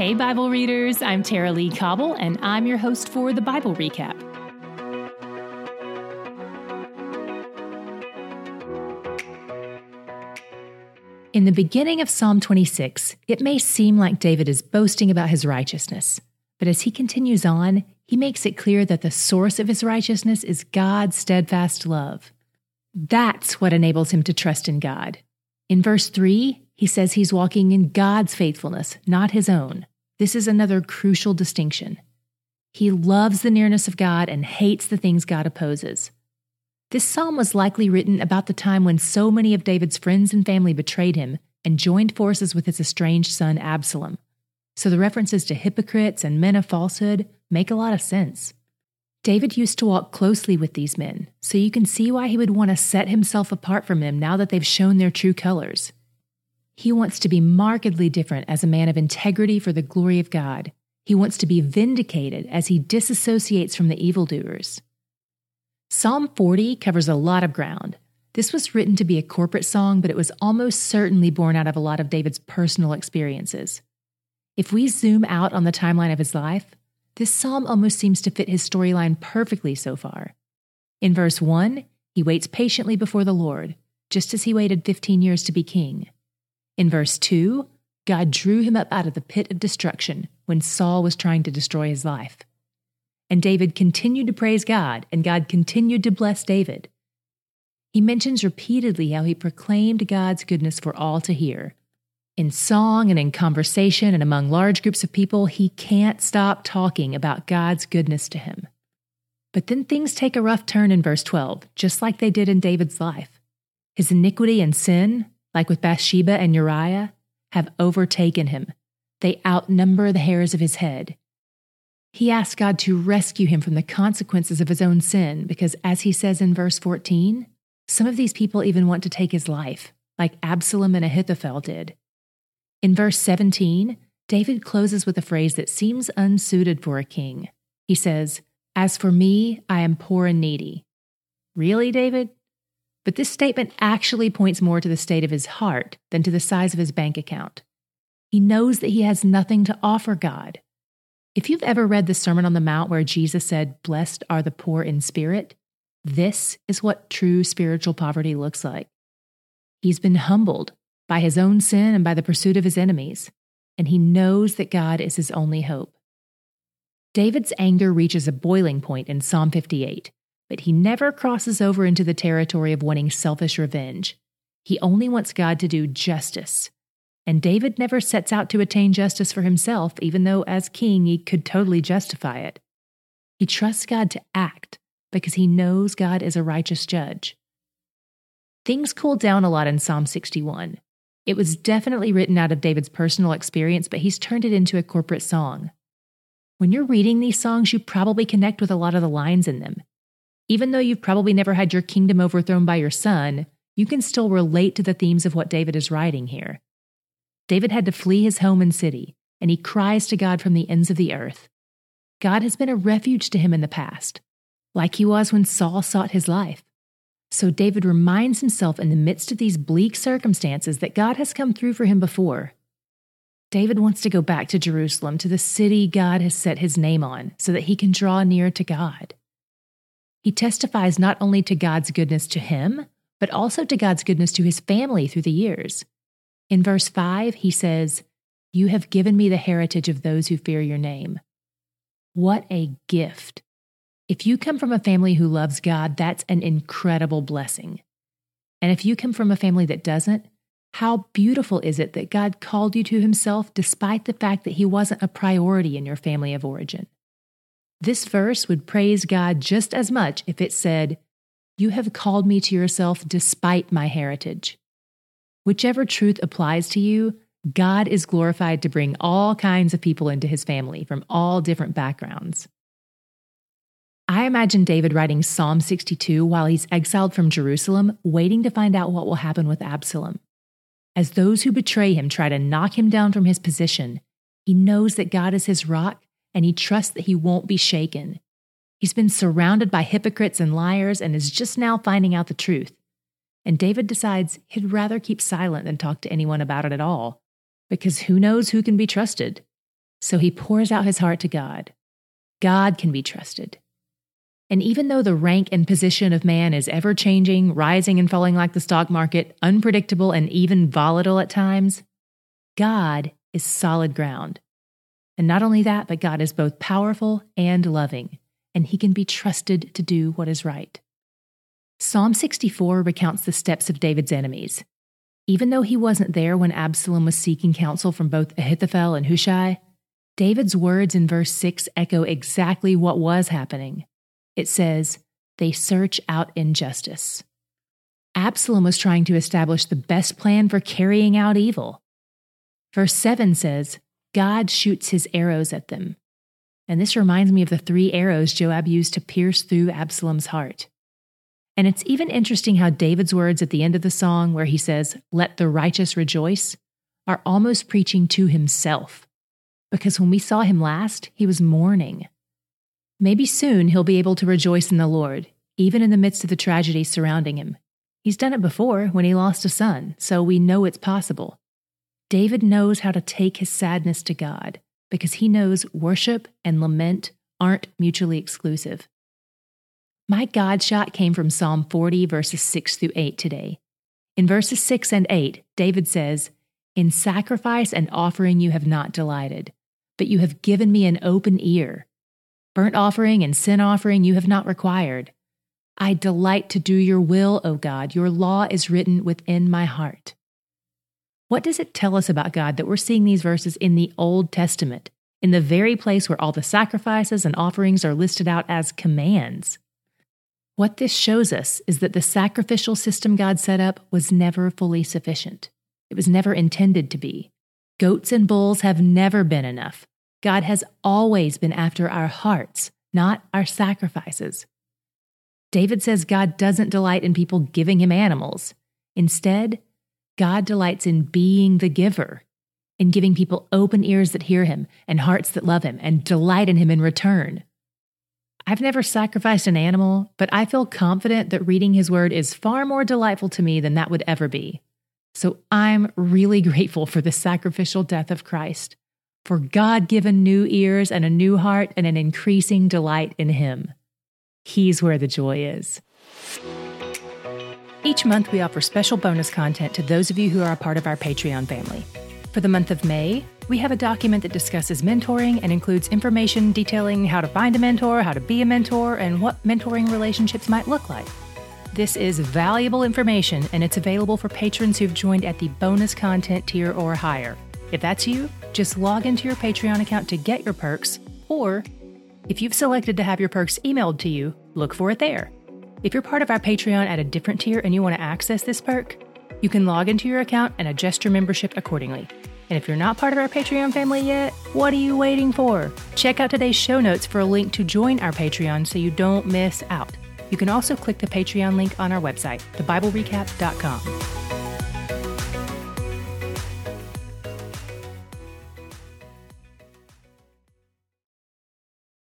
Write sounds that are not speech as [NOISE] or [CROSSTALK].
Hey, Bible readers, I'm Tara-Leigh Cobble, and I'm your host for the Bible Recap. In the beginning of Psalm 26, it may seem like David is boasting about his righteousness, but as he continues on, he makes it clear that the source of his righteousness is God's steadfast love. That's what enables him to trust in God. In verse 3, he says he's walking in God's faithfulness, not his own. This is another crucial distinction. He loves the nearness of God and hates the things God opposes. This psalm was likely written about the time when so many of David's friends and family betrayed him and joined forces with his estranged son Absalom. So the references to hypocrites and men of falsehood make a lot of sense. David used to walk closely with these men, so you can see why he would want to set himself apart from them now that they've shown their true colors. He wants to be markedly different as a man of integrity for the glory of God. He wants to be vindicated as he disassociates from the evildoers. Psalm 40 covers a lot of ground. This was written to be a corporate song, but it was almost certainly born out of a lot of David's personal experiences. If we zoom out on the timeline of his life, this psalm almost seems to fit his storyline perfectly so far. In verse 1, he waits patiently before the Lord, just as he waited 15 years to be king. In verse 2, God drew him up out of the pit of destruction when Saul was trying to destroy his life. And David continued to praise God, and God continued to bless David. He mentions repeatedly how he proclaimed God's goodness for all to hear. In song and in conversation and among large groups of people, he can't stop talking about God's goodness to him. But then things take a rough turn in verse 12, just like they did in David's life. His iniquity and sin, like with Bathsheba and Uriah, have overtaken him. They outnumber the hairs of his head. He asks God to rescue him from the consequences of his own sin because, as he says in verse 14, some of these people even want to take his life, like Absalom and Ahithophel did. In verse 17, David closes with a phrase that seems unsuited for a king. He says, As for me, I am poor and needy. Really, David? But this statement actually points more to the state of his heart than to the size of his bank account. He knows that he has nothing to offer God, if you've ever read the Sermon on the Mount where Jesus said, Blessed are the poor in spirit, this is what true spiritual poverty looks like. He's been humbled by his own sin and by the pursuit of his enemies, and he knows that God is his only hope. David's anger reaches a boiling point in Psalm 58, but he never crosses over into the territory of wanting selfish revenge. He only wants God to do justice and David never sets out to attain justice for himself, even though as king he could totally justify it. He trusts God to act because he knows God is a righteous judge. Things cool down a lot in Psalm 61. It was definitely written out of David's personal experience, but he's turned it into a corporate song. When you're reading these songs, you probably connect with a lot of the lines in them. Even though you've probably never had your kingdom overthrown by your son, you can still relate to the themes of what David is writing here. David had to flee his home and city, and he cries to God from the ends of the earth. God has been a refuge to him in the past, like he was when Saul sought his life. So David reminds himself in the midst of these bleak circumstances that God has come through for him before. David wants to go back to Jerusalem, to the city God has set his name on, so that he can draw near to God. He testifies not only to God's goodness to him, but also to God's goodness to his family through the years. In verse 5, he says, You have given me the heritage of those who fear your name. What a gift. If you come from a family who loves God, that's an incredible blessing. And if you come from a family that doesn't, how beautiful is it that God called you to himself despite the fact that he wasn't a priority in your family of origin? This verse would praise God just as much if it said, You have called me to yourself despite my heritage. Whichever truth applies to you, God is glorified to bring all kinds of people into his family from all different backgrounds. I imagine David writing Psalm 62 while he's exiled from Jerusalem, waiting to find out what will happen with Absalom. As those who betray him try to knock him down from his position, he knows that God is his rock and he trusts that he won't be shaken. He's been surrounded by hypocrites and liars and is just now finding out the truth. And David decides he'd rather keep silent than talk to anyone about it at all, because who knows who can be trusted? So he pours out his heart to God. God can be trusted. And even though the rank and position of man is ever changing, rising and falling like the stock market, unpredictable and even volatile at times, God is solid ground. And not only that, but God is both powerful and loving, and he can be trusted to do what is right. Psalm 64 recounts the steps of David's enemies. Even though he wasn't there when Absalom was seeking counsel from both Ahithophel and Hushai, David's words in verse 6 echo exactly what was happening. It says, They search out injustice. Absalom was trying to establish the best plan for carrying out evil. Verse 7 says, God shoots his arrows at them. And this reminds me of the three arrows Joab used to pierce through Absalom's heart. And it's even interesting how David's words at the end of the song, where he says, Let the righteous rejoice, are almost preaching to himself. Because when we saw him last, he was mourning. Maybe soon he'll be able to rejoice in the Lord, even in the midst of the tragedy surrounding him. He's done it before when he lost a son, so we know it's possible. David knows how to take his sadness to God because he knows worship and lament aren't mutually exclusive. My God shot came from Psalm 40, verses 6 through 8 today. In verses 6 and 8, David says, In sacrifice and offering you have not delighted, but you have given me an open ear. Burnt offering and sin offering you have not required. I delight to do your will, O God. Your law is written within my heart. What does it tell us about God that we're seeing these verses in the Old Testament, in the very place where all the sacrifices and offerings are listed out as commands? What this shows us is that the sacrificial system God set up was never fully sufficient. It was never intended to be. Goats and bulls have never been enough. God has always been after our hearts, not our sacrifices. David says God doesn't delight in people giving him animals. Instead, God delights in being the giver, in giving people open ears that hear him and hearts that love him and delight in him in return. I've never sacrificed an animal, but I feel confident that reading his word is far more delightful to me than that would ever be. So I'm really [LAUGHS] grateful for the sacrificial death of Christ for God given new ears and a new heart and an increasing delight in Him. He's where the joy is. Each month, we offer special bonus content to those of you who are a part of our Patreon family. For the month of May, we have a document that discusses mentoring and includes information detailing how to find a mentor, how to be a mentor, and what mentoring relationships might look like. This is valuable information and it's available for patrons who've joined at the bonus content tier or higher. If that's you, just log into your Patreon account to get your perks, or if you've selected to have your perks emailed to you, look for it there. If you're part of our Patreon at a different tier and you want to access this perk, you can log into your account and adjust your membership accordingly. And if you're not part of our Patreon family yet, what are you waiting for? Check out today's show notes for a link to join our Patreon so you don't miss out. You can also click the Patreon link on our website, thebiblerecap.com.